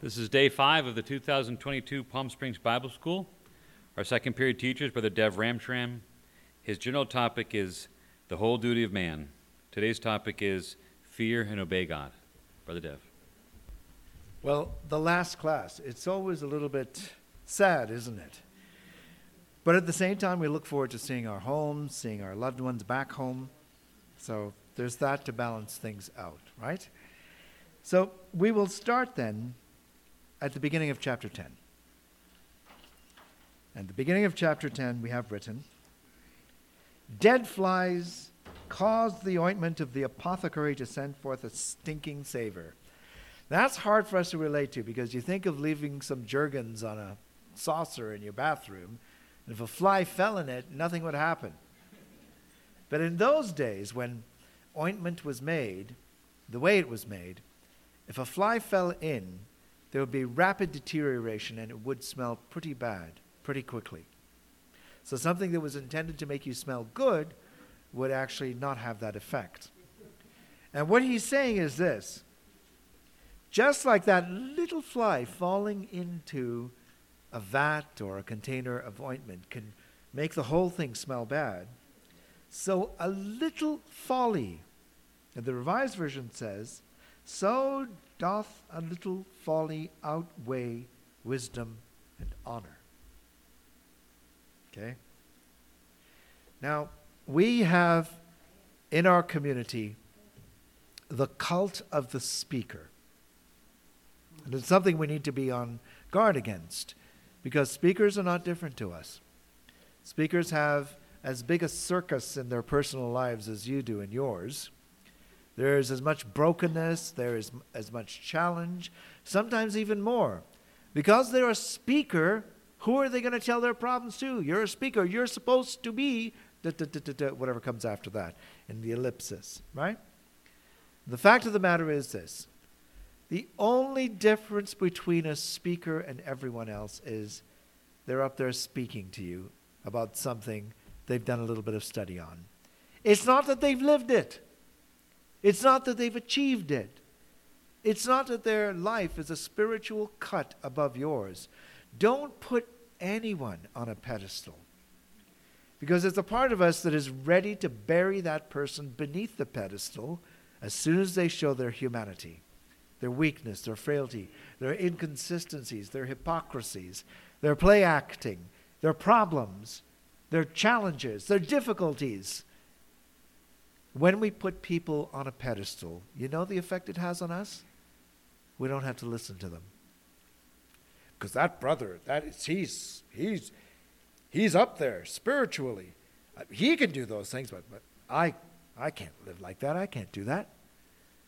This is day five of the 2022 Palm Springs Bible School. Our second period teacher is Brother Dev Ramshram. His general topic is the whole duty of man. Today's topic is fear and obey God. Brother Dev. Well, the last class, it's always a little bit sad, isn't it? But at the same time, we look forward to seeing our homes, seeing our loved ones back home. So there's that to balance things out, right? So we will start then at the beginning of chapter 10. At the beginning of chapter 10, we have written Dead flies caused the ointment of the apothecary to send forth a stinking savor. That's hard for us to relate to because you think of leaving some Jergens on a saucer in your bathroom, and if a fly fell in it, nothing would happen. But in those days, when ointment was made, the way it was made, if a fly fell in, there would be rapid deterioration and it would smell pretty bad pretty quickly. So something that was intended to make you smell good would actually not have that effect. And what he's saying is this just like that little fly falling into a vat or a container of ointment can make the whole thing smell bad, so a little folly, and the Revised Version says, so doth a little folly outweigh wisdom and honor. Okay? Now, we have in our community the cult of the speaker. And it's something we need to be on guard against because speakers are not different to us. Speakers have as big a circus in their personal lives as you do in yours. There is as much brokenness, there is as much challenge, sometimes even more. Because they're a speaker, who are they going to tell their problems to? You're a speaker. You're supposed to be da, da, da, whatever comes after that in the ellipsis, right? The fact of the matter is this the only difference between a speaker and everyone else is they're up there speaking to you about something they've done a little bit of study on. It's not that they've lived it. It's not that they've achieved it. It's not that their life is a spiritual cut above yours. Don't put anyone on a pedestal. Because there's a part of us that is ready to bury that person beneath the pedestal as soon as they show their humanity, their weakness, their frailty, their inconsistencies, their hypocrisies, their play acting, their problems, their challenges, their difficulties. When we put people on a pedestal, you know the effect it has on us? We don't have to listen to them. Because that brother, that is, he's, he's, he's up there spiritually. Uh, he can do those things, but, but I, I can't live like that. I can't do that.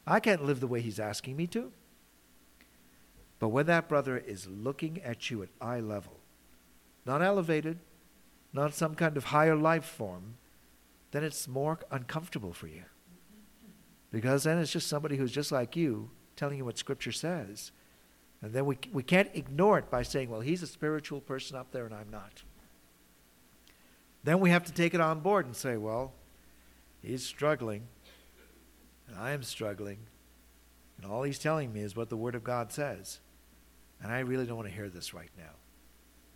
I can't live the way he's asking me to. But when that brother is looking at you at eye level, not elevated, not some kind of higher life form, then it's more uncomfortable for you. Because then it's just somebody who's just like you telling you what Scripture says. And then we, we can't ignore it by saying, well, he's a spiritual person up there and I'm not. Then we have to take it on board and say, well, he's struggling and I am struggling. And all he's telling me is what the Word of God says. And I really don't want to hear this right now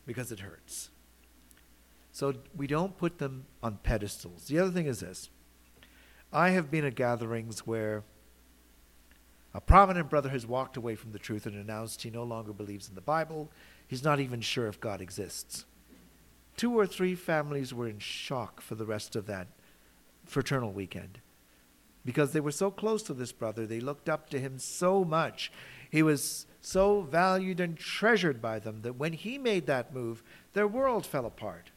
because it hurts. So we don't put them on pedestals. The other thing is this I have been at gatherings where a prominent brother has walked away from the truth and announced he no longer believes in the Bible. He's not even sure if God exists. Two or three families were in shock for the rest of that fraternal weekend because they were so close to this brother. They looked up to him so much. He was so valued and treasured by them that when he made that move, their world fell apart.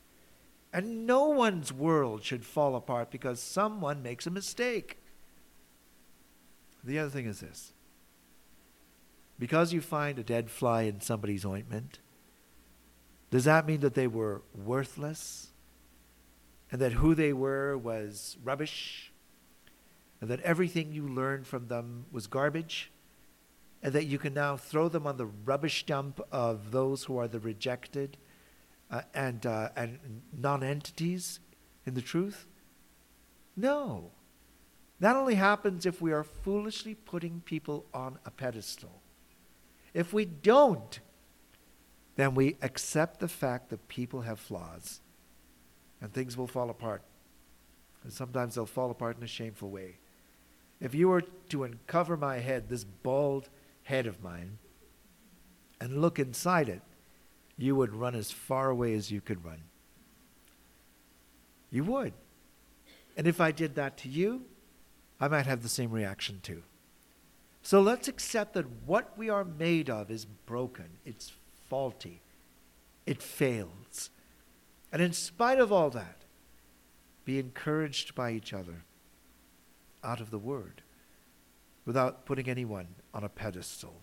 And no one's world should fall apart because someone makes a mistake. The other thing is this because you find a dead fly in somebody's ointment, does that mean that they were worthless? And that who they were was rubbish? And that everything you learned from them was garbage? And that you can now throw them on the rubbish dump of those who are the rejected? Uh, and, uh, and non-entities in the truth? No. That only happens if we are foolishly putting people on a pedestal. If we don't, then we accept the fact that people have flaws and things will fall apart. And sometimes they'll fall apart in a shameful way. If you were to uncover my head, this bald head of mine, and look inside it, you would run as far away as you could run. You would. And if I did that to you, I might have the same reaction too. So let's accept that what we are made of is broken, it's faulty, it fails. And in spite of all that, be encouraged by each other out of the Word without putting anyone on a pedestal.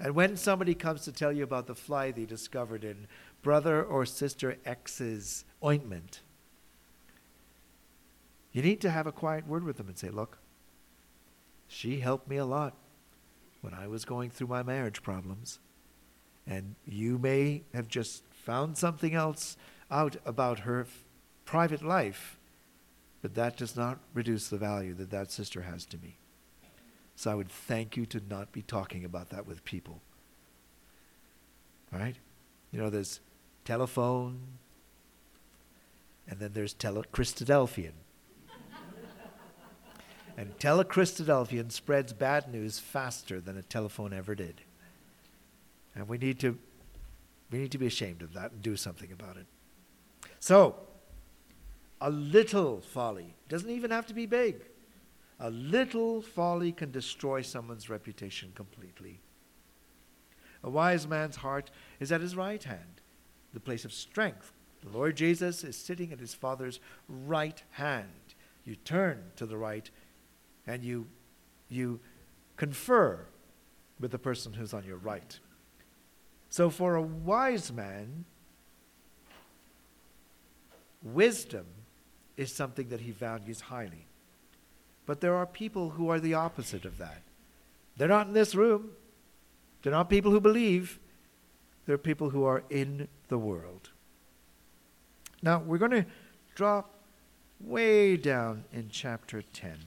And when somebody comes to tell you about the fly they discovered in brother or sister X's ointment, you need to have a quiet word with them and say, Look, she helped me a lot when I was going through my marriage problems. And you may have just found something else out about her f- private life, but that does not reduce the value that that sister has to me. So I would thank you to not be talking about that with people. Right? You know, there's telephone, and then there's tele- Christadelphian. and teleChristadelphian spreads bad news faster than a telephone ever did. And we need to we need to be ashamed of that and do something about it. So, a little folly doesn't even have to be big. A little folly can destroy someone's reputation completely. A wise man's heart is at his right hand, the place of strength. The Lord Jesus is sitting at his Father's right hand. You turn to the right and you, you confer with the person who's on your right. So, for a wise man, wisdom is something that he values highly. But there are people who are the opposite of that. They're not in this room. They're not people who believe. They're people who are in the world. Now, we're going to drop way down in chapter 10.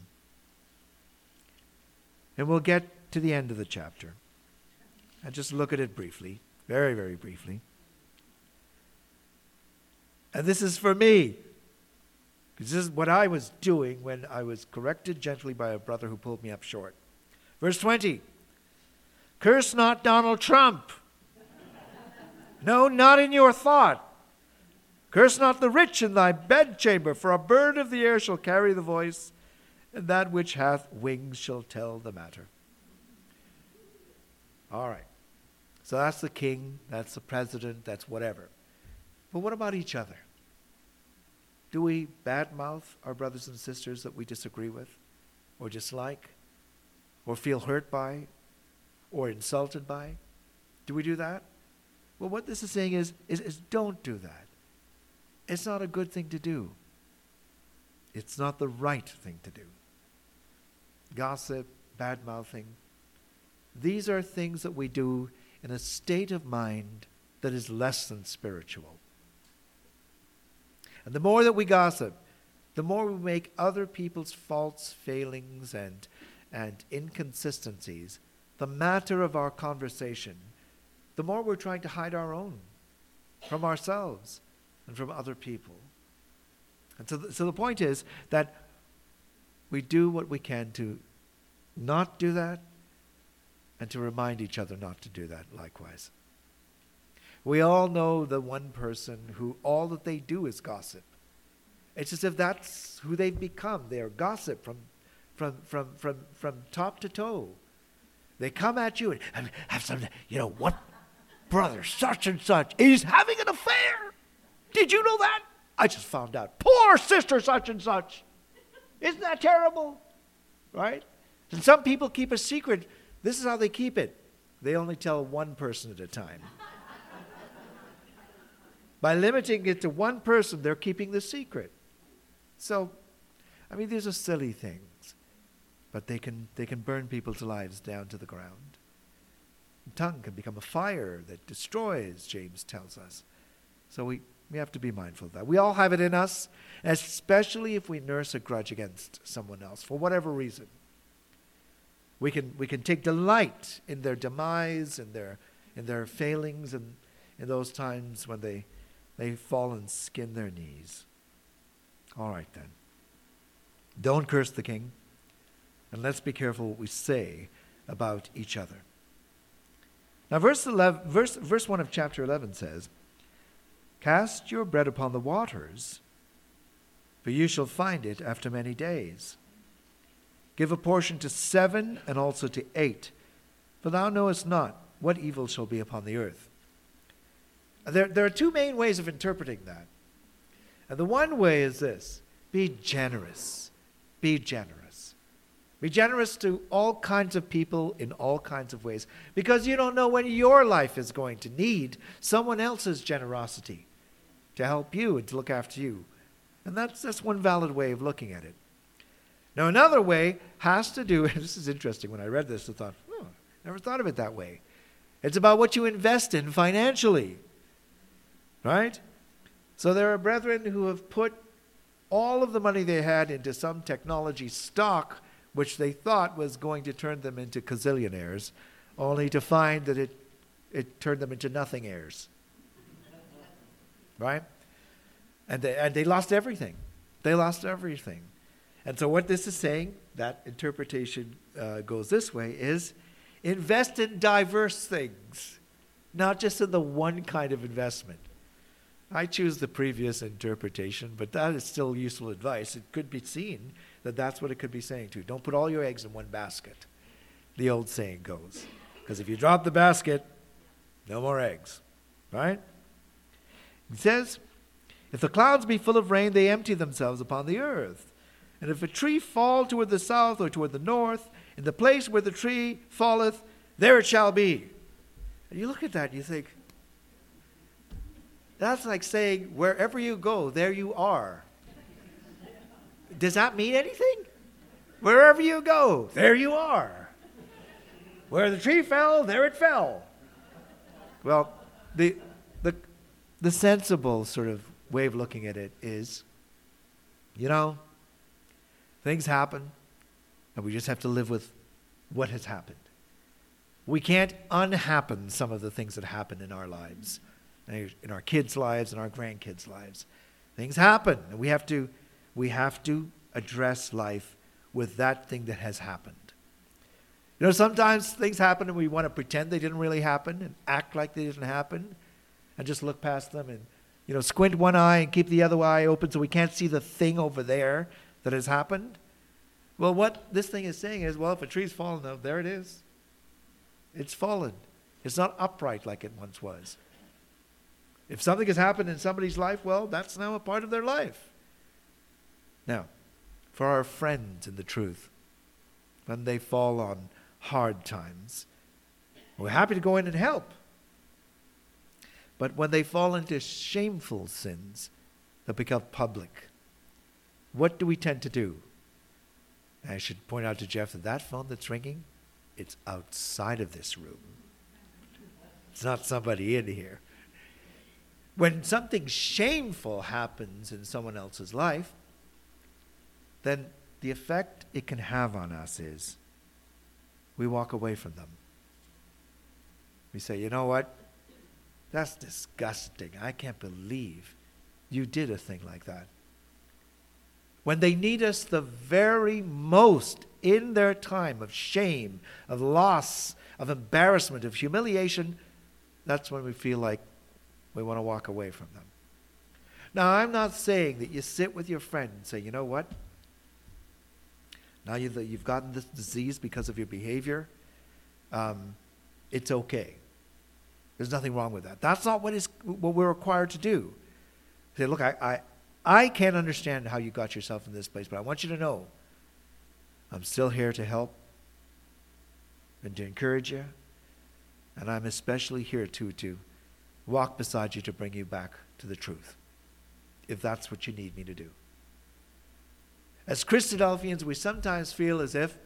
And we'll get to the end of the chapter and just look at it briefly, very, very briefly. And this is for me. This is what I was doing when I was corrected gently by a brother who pulled me up short. Verse 20 Curse not Donald Trump. No, not in your thought. Curse not the rich in thy bedchamber, for a bird of the air shall carry the voice, and that which hath wings shall tell the matter. All right. So that's the king, that's the president, that's whatever. But what about each other? Do we badmouth our brothers and sisters that we disagree with, or dislike, or feel hurt by, or insulted by? Do we do that? Well, what this is saying is, is, is don't do that. It's not a good thing to do. It's not the right thing to do. Gossip, bad mouthing, these are things that we do in a state of mind that is less than spiritual. And the more that we gossip, the more we make other people's faults, failings, and, and inconsistencies the matter of our conversation, the more we're trying to hide our own from ourselves and from other people. And so, so the point is that we do what we can to not do that and to remind each other not to do that likewise. We all know the one person who all that they do is gossip. It's as if that's who they've become. They are gossip from, from, from, from, from top to toe. They come at you and have some, you know, what brother such and such is having an affair. Did you know that? I just found out. Poor sister such and such. Isn't that terrible? Right? And some people keep a secret. This is how they keep it they only tell one person at a time. By limiting it to one person, they're keeping the secret. So, I mean, these are silly things, but they can, they can burn people's lives down to the ground. The tongue can become a fire that destroys, James tells us. So we, we have to be mindful of that. We all have it in us, especially if we nurse a grudge against someone else for whatever reason. We can, we can take delight in their demise, in their, in their failings, and in those times when they, they fall and skin their knees. All right, then. Don't curse the king, and let's be careful what we say about each other. Now, verse, 11, verse, verse 1 of chapter 11 says, Cast your bread upon the waters, for you shall find it after many days. Give a portion to seven and also to eight, for thou knowest not what evil shall be upon the earth. There, there are two main ways of interpreting that. And the one way is this be generous. Be generous. Be generous to all kinds of people in all kinds of ways because you don't know when your life is going to need someone else's generosity to help you and to look after you. And that's, that's one valid way of looking at it. Now, another way has to do, and this is interesting. When I read this, I thought, oh, never thought of it that way. It's about what you invest in financially. Right? So there are brethren who have put all of the money they had into some technology stock which they thought was going to turn them into gazillionaires, only to find that it, it turned them into nothing heirs. Right? And they, and they lost everything. They lost everything. And so, what this is saying, that interpretation uh, goes this way, is invest in diverse things, not just in the one kind of investment. I choose the previous interpretation, but that is still useful advice. It could be seen that that's what it could be saying too. Don't put all your eggs in one basket, the old saying goes. Because if you drop the basket, no more eggs, right? It says, If the clouds be full of rain, they empty themselves upon the earth. And if a tree fall toward the south or toward the north, in the place where the tree falleth, there it shall be. And you look at that and you think, that's like saying, wherever you go, there you are. Does that mean anything? Wherever you go, there you are. Where the tree fell, there it fell. Well, the, the, the sensible sort of way of looking at it is, you know, Things happen, and we just have to live with what has happened. We can't unhappen some of the things that happen in our lives, in our kids' lives and our grandkids' lives. Things happen, and we have to, we have to address life with that thing that has happened. You know, sometimes things happen and we want to pretend they didn't really happen and act like they didn't happen and just look past them and, you know, squint one eye and keep the other eye open so we can't see the thing over there that has happened? Well, what this thing is saying is, well, if a tree's fallen, though, there it is. It's fallen. It's not upright like it once was. If something has happened in somebody's life, well, that's now a part of their life. Now, for our friends in the truth, when they fall on hard times, we're happy to go in and help. But when they fall into shameful sins that become public, what do we tend to do? I should point out to Jeff that that phone that's ringing, it's outside of this room. It's not somebody in here. When something shameful happens in someone else's life, then the effect it can have on us is we walk away from them. We say, you know what? That's disgusting. I can't believe you did a thing like that when they need us the very most in their time of shame, of loss, of embarrassment, of humiliation, that's when we feel like we want to walk away from them. Now, I'm not saying that you sit with your friend and say, you know what? Now you've, you've gotten this disease because of your behavior. Um, it's okay. There's nothing wrong with that. That's not what, is, what we're required to do. Say, look, I, I, I can't understand how you got yourself in this place, but I want you to know I'm still here to help and to encourage you. And I'm especially here too to walk beside you to bring you back to the truth, if that's what you need me to do. As Christadelphians, we sometimes feel as if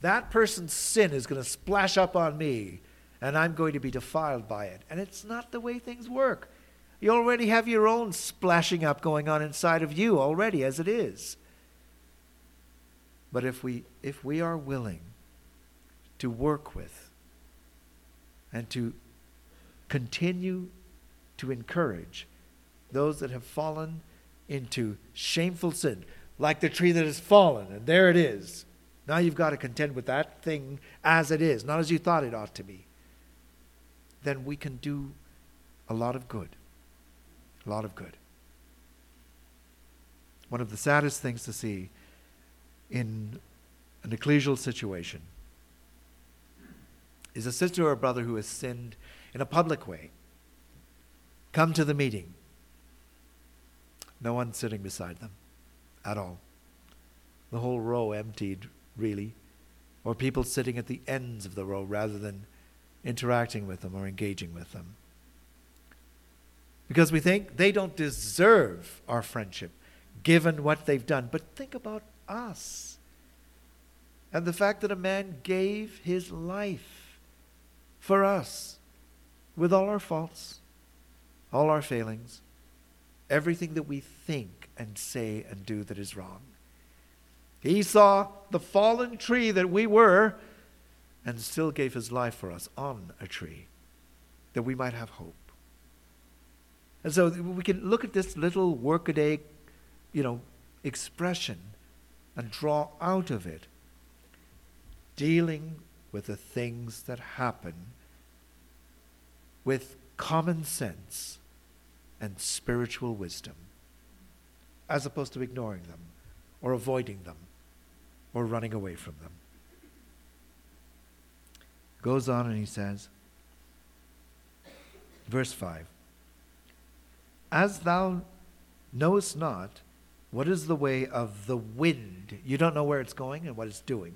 that person's sin is going to splash up on me and I'm going to be defiled by it. And it's not the way things work. You already have your own splashing up going on inside of you already as it is. But if we, if we are willing to work with and to continue to encourage those that have fallen into shameful sin, like the tree that has fallen, and there it is. Now you've got to contend with that thing as it is, not as you thought it ought to be. Then we can do a lot of good. A lot of good. One of the saddest things to see in an ecclesial situation is a sister or a brother who has sinned in a public way. Come to the meeting. No one sitting beside them at all. The whole row emptied, really. Or people sitting at the ends of the row rather than interacting with them or engaging with them. Because we think they don't deserve our friendship given what they've done. But think about us and the fact that a man gave his life for us with all our faults, all our failings, everything that we think and say and do that is wrong. He saw the fallen tree that we were and still gave his life for us on a tree that we might have hope. And so we can look at this little workaday, you know, expression and draw out of it dealing with the things that happen with common sense and spiritual wisdom, as opposed to ignoring them or avoiding them or running away from them. Goes on and he says, verse 5 As thou knowest not what is the way of the wind, you don't know where it's going and what it's doing,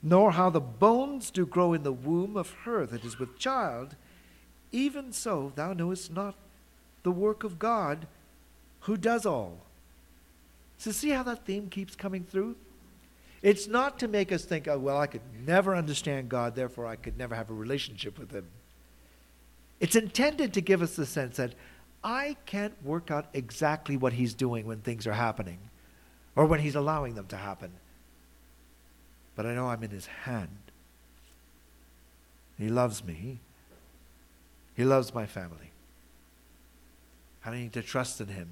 nor how the bones do grow in the womb of her that is with child, even so thou knowest not the work of God who does all. So, see how that theme keeps coming through? It's not to make us think, oh, well, I could never understand God, therefore I could never have a relationship with Him. It's intended to give us the sense that I can't work out exactly what He's doing when things are happening or when He's allowing them to happen. But I know I'm in His hand. He loves me, He loves my family. I need to trust in Him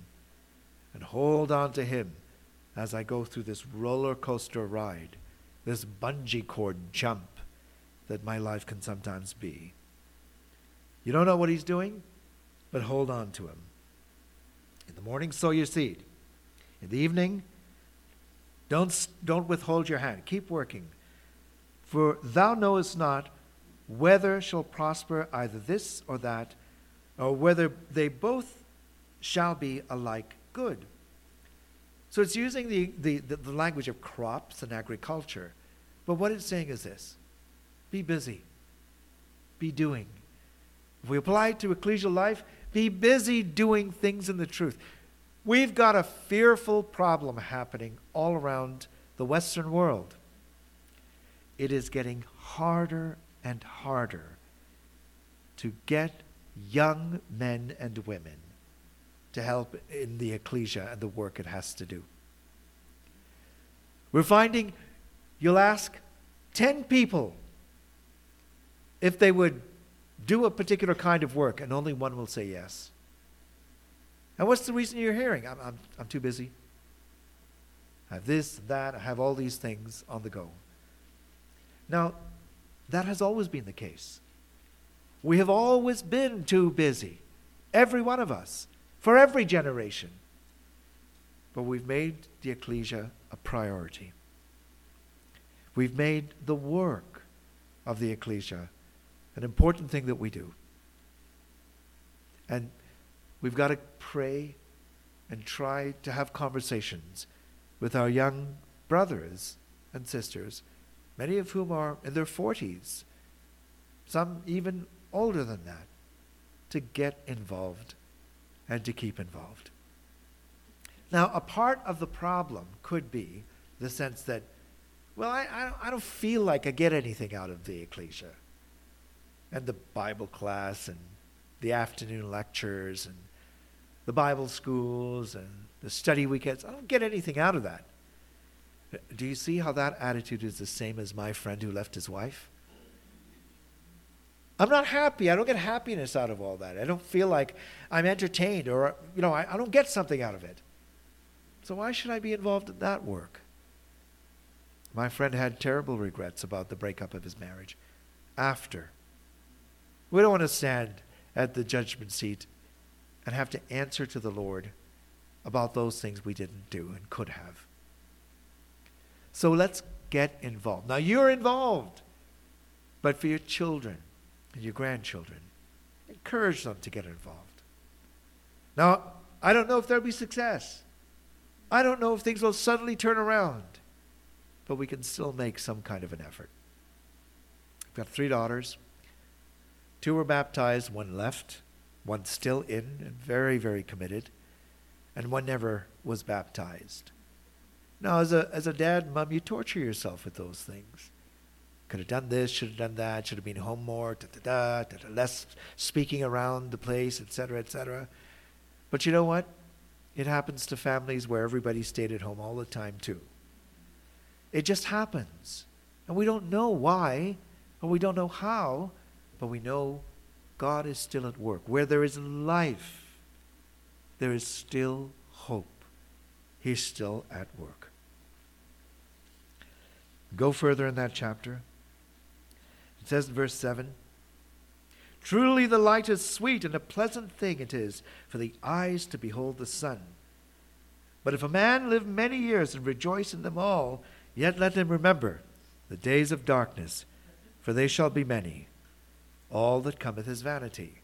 and hold on to Him as I go through this roller coaster ride, this bungee cord jump that my life can sometimes be. You don't know what He's doing, but hold on to Him. In the morning, sow your seed. In the evening, don't, don't withhold your hand. Keep working. For thou knowest not whether shall prosper either this or that, or whether they both shall be alike good. So it's using the, the, the, the, language of crops and agriculture. But what it's saying is this be busy, be doing. If we apply it to ecclesial life, be busy doing things in the truth. We've got a fearful problem happening all around the Western world. It is getting harder and harder to get young men and women to help in the ecclesia and the work it has to do. We're finding you'll ask 10 people if they would do a particular kind of work, and only one will say yes. And what's the reason you're hearing? I'm, I'm, I'm too busy. I have this, that, I have all these things on the go. Now, that has always been the case. We have always been too busy, every one of us for every generation. But we've made the ecclesia a priority. We've made the work of the ecclesia an important thing that we do. And we've got to pray and try to have conversations with our young brothers and sisters, many of whom are in their 40s, some even older than that, to get involved and to keep involved. Now, a part of the problem could be the sense that, well, I, I, don't feel like I get anything out of the ecclesia and the Bible class and the afternoon lectures and the Bible schools and the study weekends. I don't get anything out of that. Do you see how that attitude is the same as my friend who left his wife? I'm not happy. I don't get happiness out of all that. I don't feel like I'm entertained or, you know, I, I don't get something out of it. So why should I be involved in that work? My friend had terrible regrets about the breakup of his marriage after. We don't want to stand at the judgment seat and have to answer to the Lord about those things we didn't do and could have. So let's get involved. Now you're involved, but for your children and your grandchildren, encourage them to get involved. Now, I don't know if there'll be success. I don't know if things will suddenly turn around, but we can still make some kind of an effort. I've got three daughters. Two were baptized, one left, one still in and very, very committed, and one never was baptized. Now, as a, as a dad, mom, you torture yourself with those things. Could have done this, should have done that, should have been home more, da, da, da, less speaking around the place, etc., etc. But you know what? It happens to families where everybody stayed at home all the time, too. It just happens. And we don't know why, and we don't know how, but we know God is still at work. Where there is life, there is still hope. He's still at work. Go further in that chapter. It says in verse 7 Truly the light is sweet, and a pleasant thing it is for the eyes to behold the sun. But if a man live many years and rejoice in them all, yet let him remember the days of darkness, for they shall be many. All that cometh is vanity.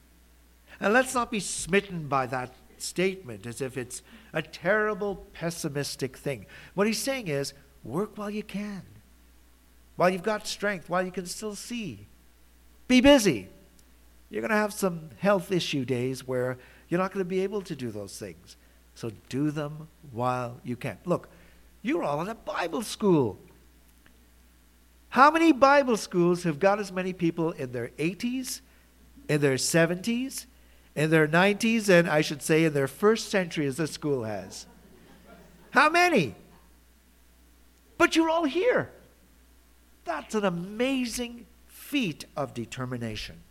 And let's not be smitten by that statement as if it's a terrible pessimistic thing. What he's saying is work while you can while you've got strength, while you can still see. Be busy. You're going to have some health issue days where you're not going to be able to do those things. So do them while you can. Look, you're all in a Bible school. How many Bible schools have got as many people in their 80s, in their 70s, in their 90s, and I should say in their first century as this school has? How many? But you're all here. That's an amazing feat of determination,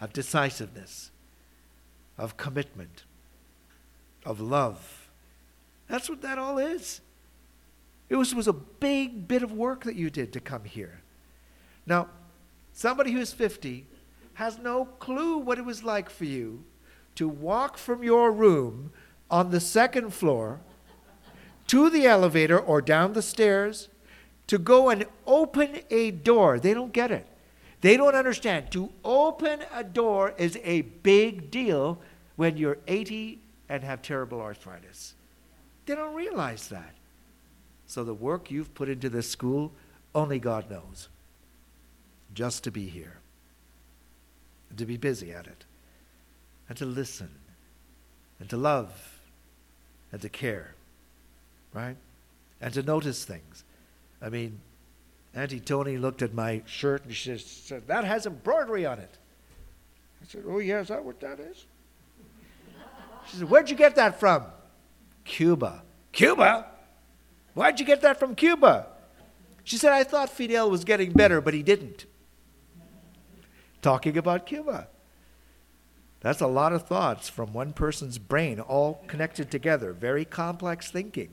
of decisiveness, of commitment, of love. That's what that all is. It was, was a big bit of work that you did to come here. Now, somebody who's 50 has no clue what it was like for you to walk from your room on the second floor to the elevator or down the stairs to go and open a door. They don't get it. They don't understand. To open a door is a big deal when you're 80 and have terrible arthritis. They don't realize that. So the work you've put into this school, only God knows. Just to be here, and to be busy at it, and to listen, and to love, and to care, right? And to notice things. I mean, Auntie Tony looked at my shirt and she said, That has embroidery on it. I said, Oh, yeah, is that what that is? She said, Where'd you get that from? Cuba. Cuba? Why'd you get that from Cuba? She said, I thought Fidel was getting better, but he didn't. Talking about Cuba. That's a lot of thoughts from one person's brain, all connected together. Very complex thinking.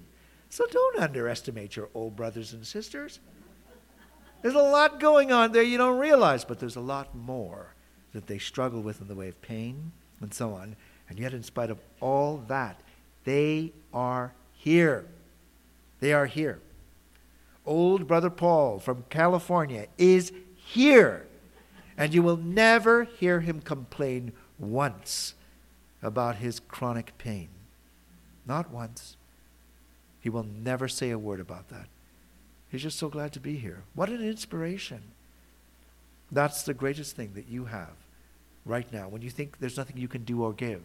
So don't underestimate your old brothers and sisters. There's a lot going on there you don't realize, but there's a lot more that they struggle with in the way of pain and so on. And yet, in spite of all that, they are here. They are here. Old brother Paul from California is here. And you will never hear him complain once about his chronic pain. Not once. He will never say a word about that. He's just so glad to be here. What an inspiration. That's the greatest thing that you have right now. When you think there's nothing you can do or give,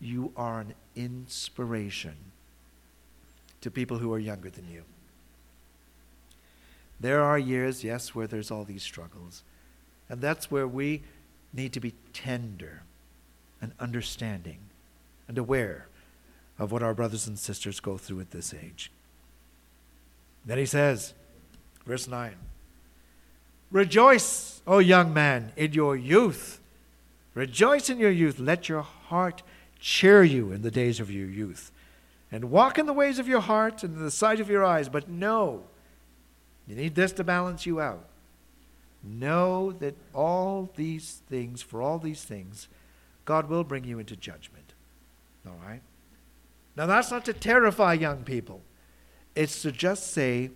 you are an inspiration to people who are younger than you. There are years, yes, where there's all these struggles. And that's where we need to be tender and understanding and aware of what our brothers and sisters go through at this age. Then he says, verse 9 Rejoice, O young man, in your youth. Rejoice in your youth. Let your heart cheer you in the days of your youth. And walk in the ways of your heart and in the sight of your eyes. But know, you need this to balance you out. Know that all these things, for all these things, God will bring you into judgment. All right? Now, that's not to terrify young people, it's to just say,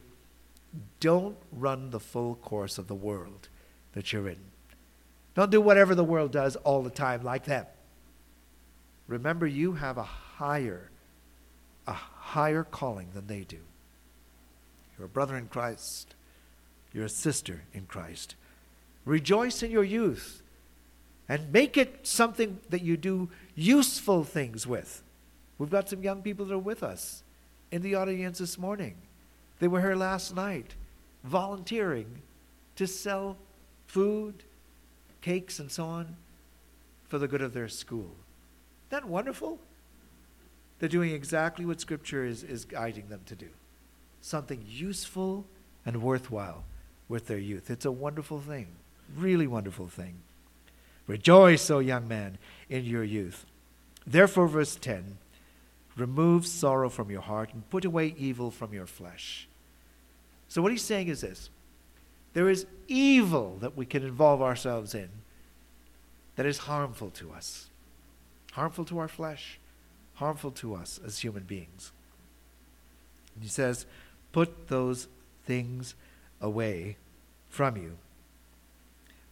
don't run the full course of the world that you're in. Don't do whatever the world does all the time like them. Remember, you have a higher, a higher calling than they do. You're a brother in Christ. You're a sister in Christ. Rejoice in your youth and make it something that you do useful things with. We've got some young people that are with us in the audience this morning. They were here last night volunteering to sell food, cakes, and so on for the good of their school. Isn't that wonderful? They're doing exactly what Scripture is, is guiding them to do something useful and worthwhile with their youth. It's a wonderful thing, really wonderful thing. Rejoice, O young man, in your youth. Therefore, verse 10 remove sorrow from your heart and put away evil from your flesh. So, what he's saying is this there is evil that we can involve ourselves in that is harmful to us, harmful to our flesh, harmful to us as human beings. And he says, put those things away from you.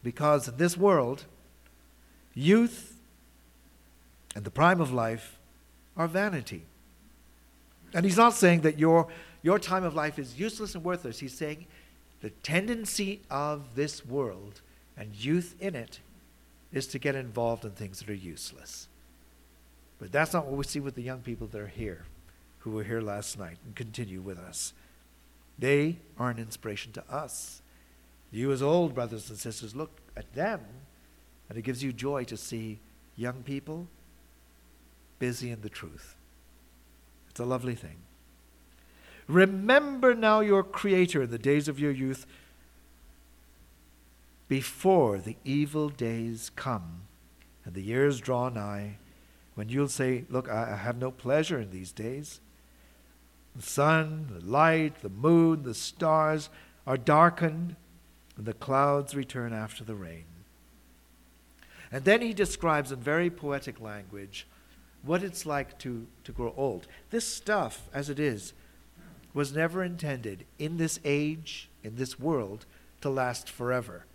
Because in this world, youth and the prime of life are vanity. And he's not saying that your, your time of life is useless and worthless. He's saying the tendency of this world and youth in it is to get involved in things that are useless. But that's not what we see with the young people that are here, who were here last night and continue with us. They are an inspiration to us. You, as old brothers and sisters, look at them, and it gives you joy to see young people busy in the truth. It's a lovely thing. Remember now your Creator in the days of your youth before the evil days come and the years draw nigh, when you'll say, Look, I have no pleasure in these days. The sun, the light, the moon, the stars are darkened, and the clouds return after the rain. And then he describes in very poetic language what it's like to, to grow old. This stuff, as it is, was never intended in this age, in this world, to last forever.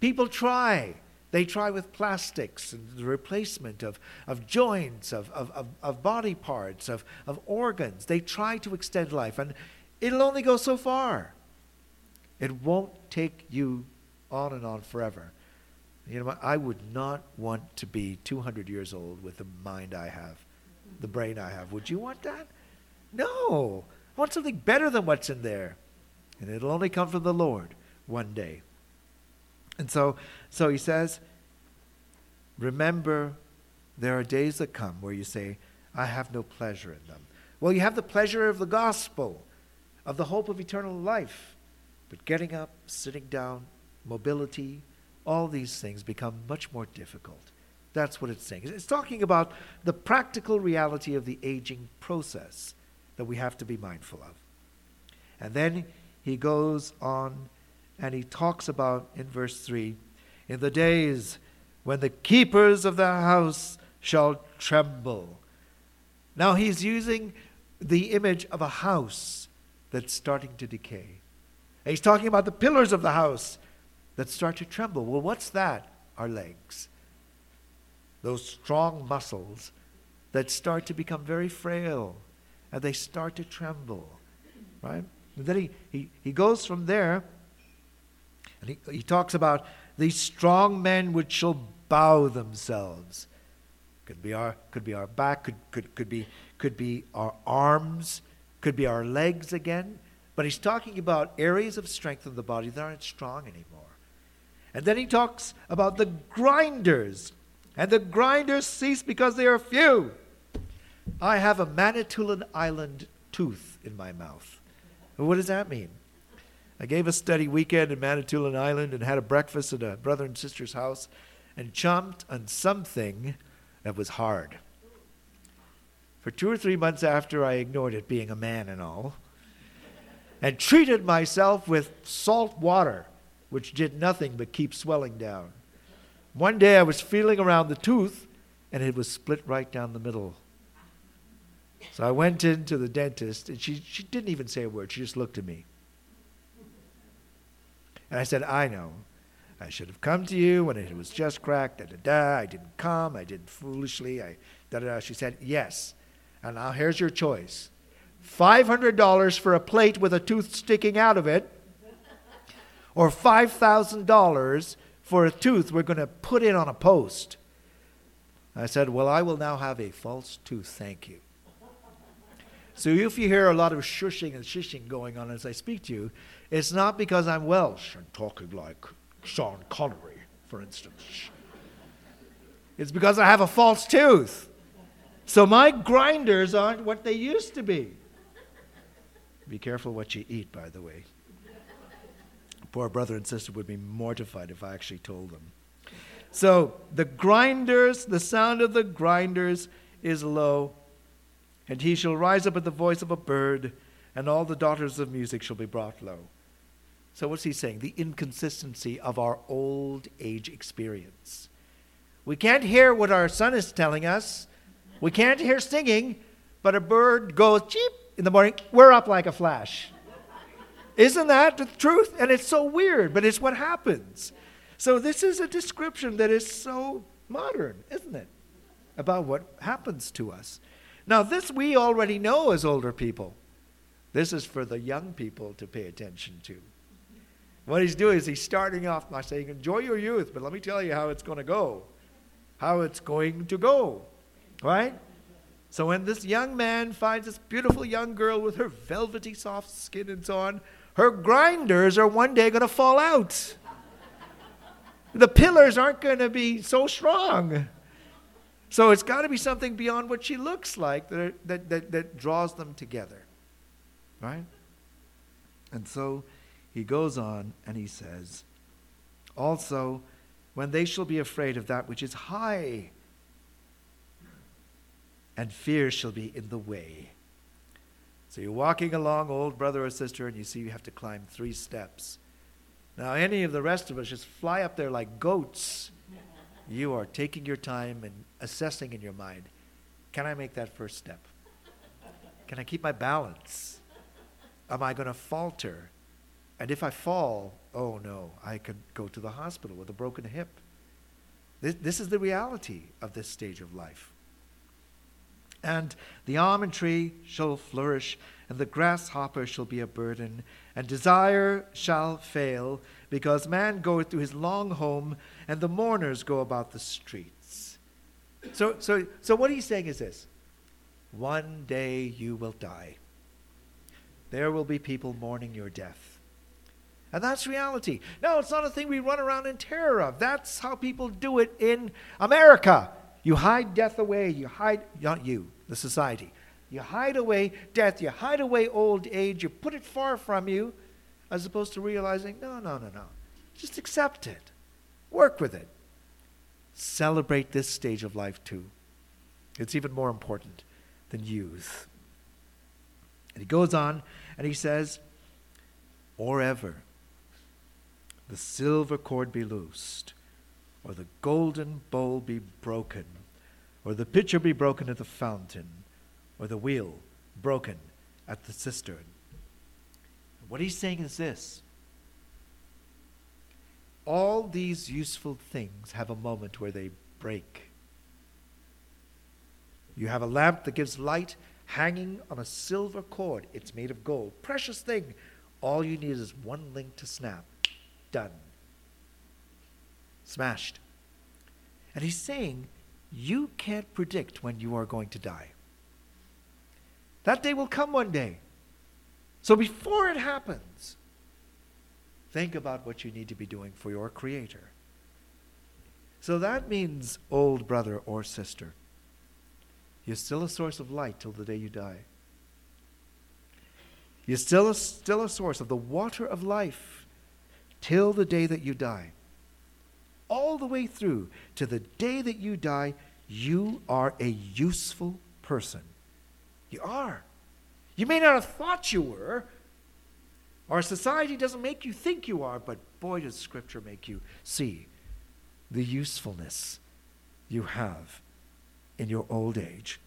People try. They try with plastics and the replacement of, of joints, of, of, of, of body parts, of, of organs. They try to extend life, and it'll only go so far. It won't take you on and on forever. You know, I would not want to be 200 years old with the mind I have, the brain I have. Would you want that? No. I want something better than what's in there. And it'll only come from the Lord one day. And so, so he says, remember, there are days that come where you say, I have no pleasure in them. Well, you have the pleasure of the gospel, of the hope of eternal life. But getting up, sitting down, mobility, all these things become much more difficult. That's what it's saying. It's talking about the practical reality of the aging process that we have to be mindful of. And then he goes on and he talks about in verse 3 in the days when the keepers of the house shall tremble. Now he's using the image of a house that's starting to decay. And he's talking about the pillars of the house that start to tremble. Well, what's that? Our legs. Those strong muscles that start to become very frail and they start to tremble. Right? And then he, he, he goes from there and he, he talks about these strong men which shall bow themselves. Could be our, could be our back, could, could, could, be, could be our arms, could be our legs again. But he's talking about areas of strength in the body that aren't strong anymore. And then he talks about the grinders. And the grinders cease because they are few. I have a Manitoulin Island tooth in my mouth. What does that mean? I gave a study weekend in Manitoulin Island and had a breakfast at a brother and sister's house and chomped on something that was hard. For two or three months after, I ignored it, being a man and all, and treated myself with salt water, which did nothing but keep swelling down. One day I was feeling around the tooth, and it was split right down the middle. So I went into the dentist, and she, she didn't even say a word. She just looked at me. And I said, I know. I should have come to you when it was just cracked. Da da da. I didn't come. I did foolishly. I da da da. She said, Yes. And now here's your choice $500 for a plate with a tooth sticking out of it, or $5,000 for a tooth we're going to put in on a post. I said, Well, I will now have a false tooth, thank you. So if you hear a lot of shushing and shishing going on as I speak to you, it's not because I'm Welsh and talking like Sean Connery, for instance. It's because I have a false tooth. So my grinders aren't what they used to be. Be careful what you eat, by the way. Poor brother and sister would be mortified if I actually told them. So the grinders, the sound of the grinders is low, and he shall rise up at the voice of a bird, and all the daughters of music shall be brought low. So, what's he saying? The inconsistency of our old age experience. We can't hear what our son is telling us. We can't hear singing, but a bird goes cheep in the morning. We're up like a flash. Isn't that the truth? And it's so weird, but it's what happens. So, this is a description that is so modern, isn't it? About what happens to us. Now, this we already know as older people. This is for the young people to pay attention to. What he's doing is he's starting off by saying, Enjoy your youth, but let me tell you how it's going to go. How it's going to go. Right? So when this young man finds this beautiful young girl with her velvety soft skin and so on, her grinders are one day going to fall out. the pillars aren't going to be so strong. So it's got to be something beyond what she looks like that, that, that, that draws them together. Right? And so he goes on and he says, Also, when they shall be afraid of that which is high, and fear shall be in the way. So you're walking along, old brother or sister, and you see you have to climb three steps. Now, any of the rest of us just fly up there like goats. You are taking your time and assessing in your mind can I make that first step? Can I keep my balance? Am I going to falter? And if I fall, oh no, I could go to the hospital with a broken hip. This, this is the reality of this stage of life. And the almond tree shall flourish, and the grasshopper shall be a burden, and desire shall fail, because man goeth to his long home, and the mourners go about the streets. So, so, so what he's saying is this one day you will die. There will be people mourning your death. And that's reality. No, it's not a thing we run around in terror of. That's how people do it in America. You hide death away. You hide, not you, the society. You hide away death. You hide away old age. You put it far from you, as opposed to realizing, no, no, no, no. Just accept it. Work with it. Celebrate this stage of life too. It's even more important than youth. And he goes on and he says, or ever the silver cord be loosed, or the golden bowl be broken, or the pitcher be broken at the fountain, or the wheel broken at the cistern. What he's saying is this all these useful things have a moment where they break. You have a lamp that gives light hanging on a silver cord. It's made of gold. Precious thing. All you need is one link to snap done. Smashed. And he's saying, you can't predict when you are going to die. That day will come one day. So before it happens, think about what you need to be doing for your Creator. So that means, old brother or sister, you're still a source of light till the day you die. You're still a, still a source of the water of life till the day that you die. All the way through to the day that you die, you are a useful person. You are. You may not have thought you were. Our society doesn't make you think you are, but boy, does Scripture make you see the usefulness you have in your old age.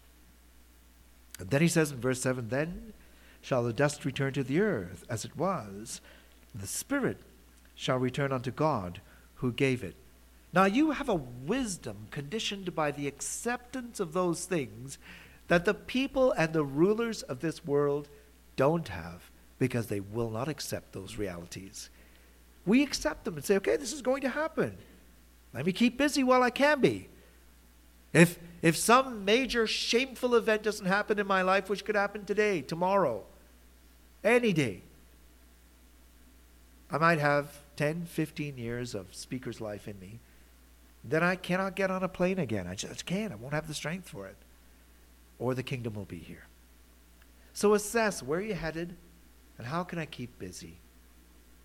And then he says in verse 7 Then shall the dust return to the earth as it was, the Spirit shall return unto God who gave it. Now you have a wisdom conditioned by the acceptance of those things that the people and the rulers of this world don't have because they will not accept those realities. We accept them and say, okay, this is going to happen. Let me keep busy while I can be. If, if some major shameful event doesn't happen in my life, which could happen today, tomorrow, any day, I might have 10, 15 years of speaker's life in me. Then I cannot get on a plane again. I just can't. I won't have the strength for it. Or the kingdom will be here. So assess where you're headed and how can I keep busy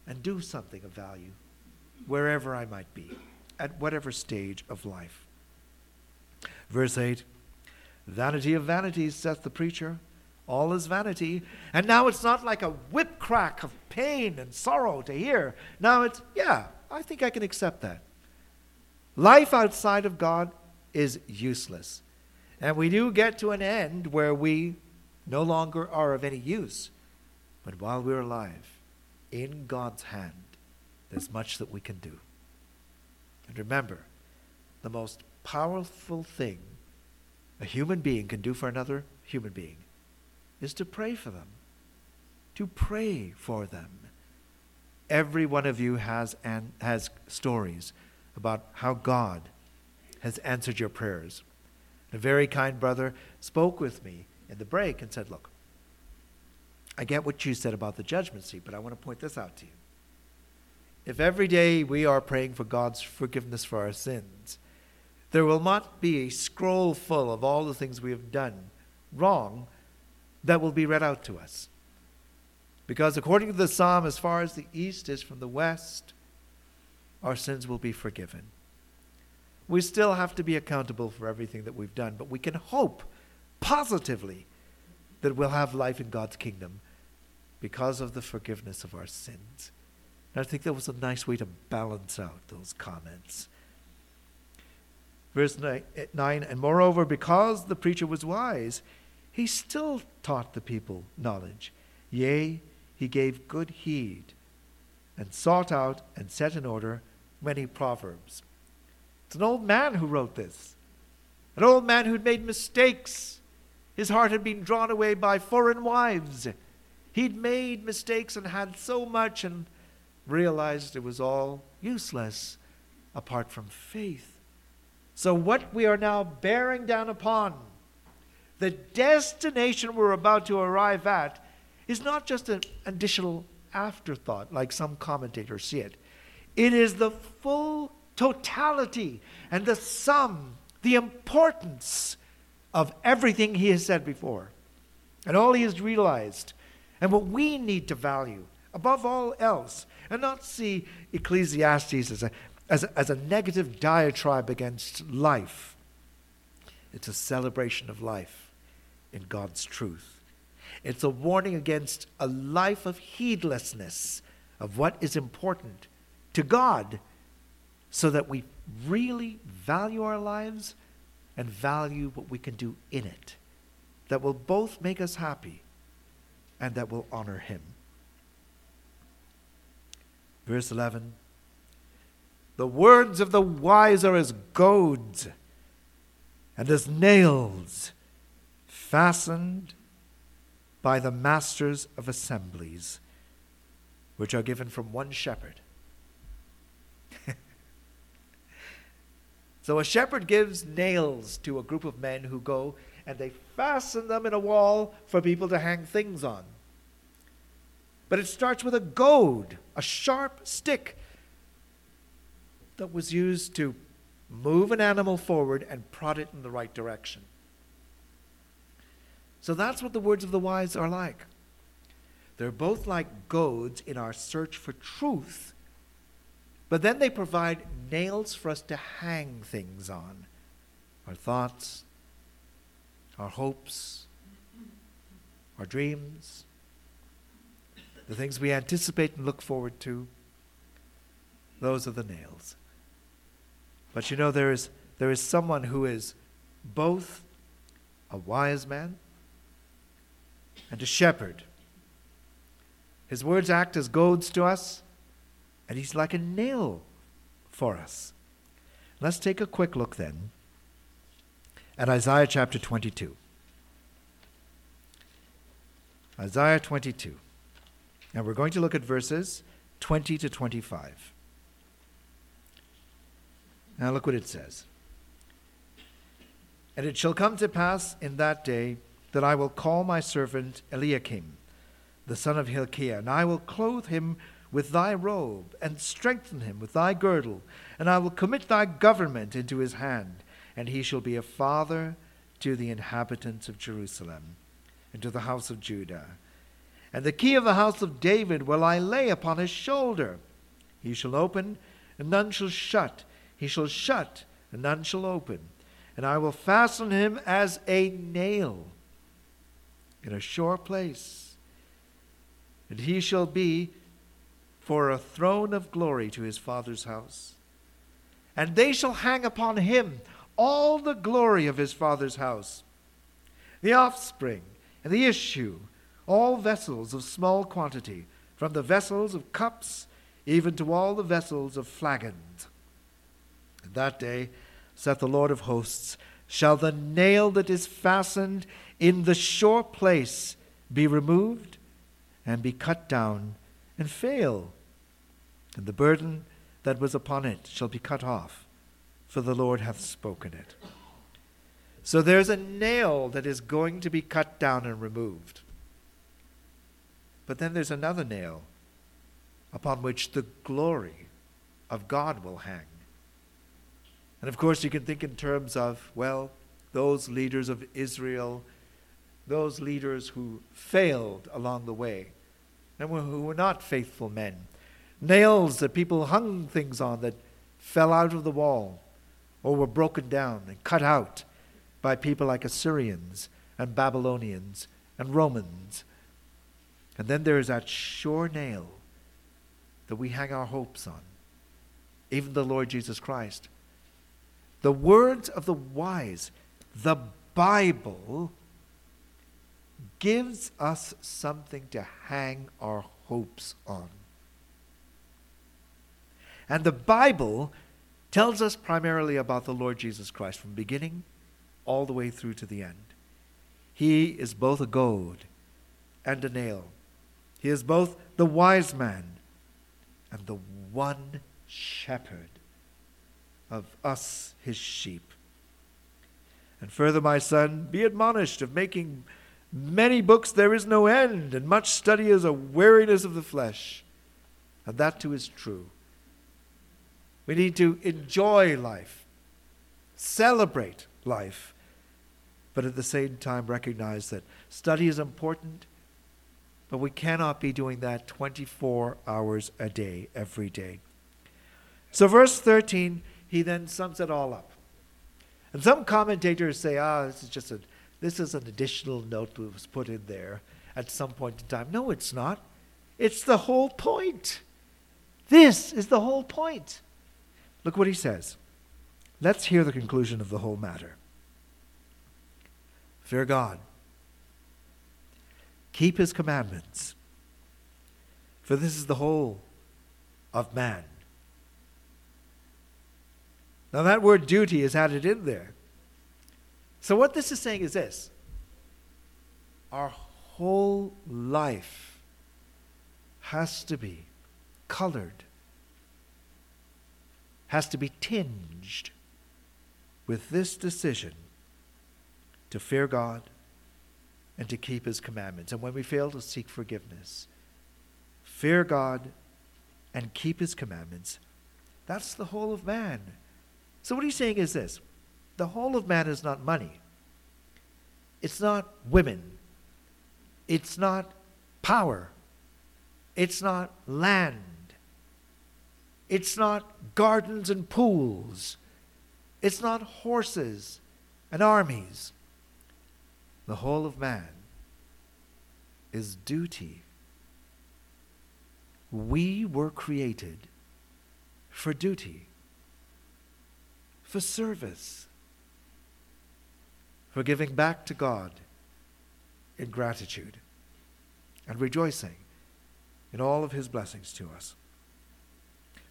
and do something of value wherever I might be, at whatever stage of life. Verse 8 Vanity of vanities, saith the preacher. All is vanity. And now it's not like a whip crack of pain and sorrow to hear. Now it's, yeah, I think I can accept that. Life outside of God is useless. And we do get to an end where we no longer are of any use. But while we're alive, in God's hand, there's much that we can do. And remember, the most powerful thing a human being can do for another human being is to pray for them. To pray for them. Every one of you has, an, has stories about how God has answered your prayers. A very kind brother spoke with me in the break and said, Look, I get what you said about the judgment seat, but I want to point this out to you. If every day we are praying for God's forgiveness for our sins, there will not be a scroll full of all the things we have done wrong that will be read out to us. Because according to the psalm, as far as the east is from the west, our sins will be forgiven. We still have to be accountable for everything that we've done, but we can hope positively that we'll have life in God's kingdom because of the forgiveness of our sins. And I think that was a nice way to balance out those comments. Verse eh, 9, and moreover, because the preacher was wise, he still taught the people knowledge. Yea, he gave good heed and sought out and set in order many proverbs. It's an old man who wrote this, an old man who'd made mistakes his heart had been drawn away by foreign wives. He'd made mistakes and had so much and realized it was all useless apart from faith. So, what we are now bearing down upon, the destination we're about to arrive at, is not just an additional afterthought like some commentators see it. It is the full totality and the sum, the importance of everything he has said before and all he has realized and what we need to value above all else and not see Ecclesiastes as a, as a, as a negative diatribe against life. It's a celebration of life in God's truth. It's a warning against a life of heedlessness of what is important to God so that we really value our lives and value what we can do in it that will both make us happy and that will honor Him. Verse 11 The words of the wise are as goads and as nails fastened by the masters of assemblies, which are given from one shepherd So a shepherd gives nails to a group of men who go and they fasten them in a wall for people to hang things on. But it starts with a goad, a sharp stick that was used to move an animal forward and prod it in the right direction. So that's what the words of the wise are like. They're both like goads in our search for truth, but then they provide nails for us to hang things on our thoughts, our hopes, our dreams, the things we anticipate and look forward to. Those are the nails. But you know, there is, there is someone who is both a wise man and a shepherd. His words act as goads to us, and he's like a nail for us. Let's take a quick look then at Isaiah chapter 22. Isaiah 22. And we're going to look at verses 20 to 25. Now look what it says. And it shall come to pass in that day that I will call my servant Eliakim, the son of Hilkiah, and I will clothe him with thy robe, and strengthen him with thy girdle, and I will commit thy government into his hand, and he shall be a father to the inhabitants of Jerusalem, and to the house of Judah. And the key of the house of David will I lay upon his shoulder. He shall open, and none shall shut. He shall shut, and none shall open. And I will fasten him as a nail in a sure place. And he shall be for a throne of glory to his father's house. And they shall hang upon him all the glory of his father's house, the offspring and the issue, all vessels of small quantity, from the vessels of cups even to all the vessels of flagons. That day, saith the Lord of hosts, shall the nail that is fastened in the sure place be removed and be cut down and fail, and the burden that was upon it shall be cut off, for the Lord hath spoken it. So there's a nail that is going to be cut down and removed. But then there's another nail upon which the glory of God will hang. And of course, you can think in terms of, well, those leaders of Israel, those leaders who failed along the way, and who were not faithful men. Nails that people hung things on that fell out of the wall or were broken down and cut out by people like Assyrians and Babylonians and Romans. And then there is that sure nail that we hang our hopes on, even the Lord Jesus Christ. The words of the wise, the Bible, gives us something to hang our hopes on. And the Bible tells us primarily about the Lord Jesus Christ from beginning all the way through to the end. He is both a goad and a nail. He is both the wise man and the one shepherd of us, his sheep. And further, my son, be admonished of making many books there is no end, and much study is a weariness of the flesh. And that too is true. We need to enjoy life, celebrate life, but at the same time recognize that study is important, but we cannot be doing that 24 hours a day, every day. So, verse 13 he then sums it all up. And some commentators say, ah, this is just a, this is an additional note that was put in there at some point in time. No, it's not. It's the whole point. This is the whole point. Look what he says. Let's hear the conclusion of the whole matter. Fear God. Keep his commandments. For this is the whole of man. Now, that word duty is added in there. So, what this is saying is this our whole life has to be colored, has to be tinged with this decision to fear God and to keep His commandments. And when we fail to seek forgiveness, fear God and keep His commandments. That's the whole of man. So, what he's saying is this the whole of man is not money, it's not women, it's not power, It's not land. It's not gardens and pools. It's not horses and armies. The whole of man is duty. We were created for duty, for service, for giving back to God in gratitude and rejoicing in all of his blessings to us.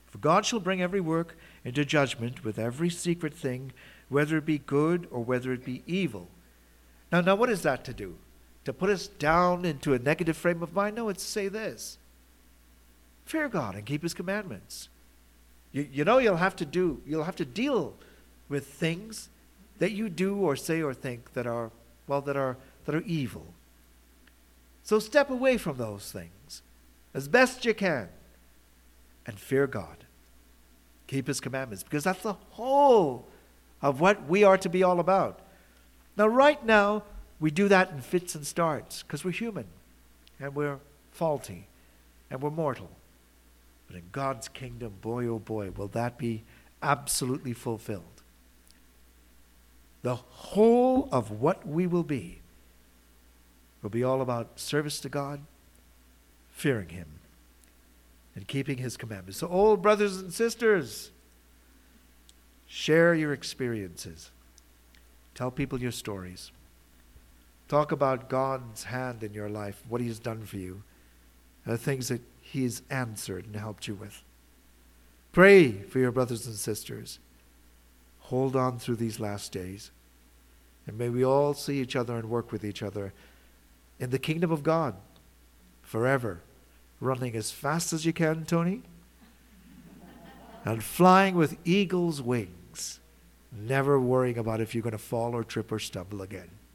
For God shall bring every work into judgment with every secret thing, whether it be good or whether it be evil. Now, now, what is that to do? To put us down into a negative frame of mind? No, it's to say this fear God and keep his commandments. You, you know you'll have to do, you'll have to deal with things that you do or say or think that are, well, that are, that are evil. So step away from those things as best you can and fear God. Keep his commandments because that's the whole of what we are to be all about. Now, right now, we do that in fits and starts because we're human and we're faulty and we're mortal. But in God's kingdom, boy oh boy, will that be absolutely fulfilled. The whole of what we will be will be all about service to God, fearing Him, and keeping His commandments. So, old brothers and sisters, share your experiences. Tell people your stories. Talk about God's hand in your life, what He has done for you, the things that He's answered and helped you with. Pray for your brothers and sisters. Hold on through these last days. And may we all see each other and work with each other in the kingdom of God forever, running as fast as you can, Tony, and flying with eagle's wings, never worrying about if you're going to fall or trip or stumble again.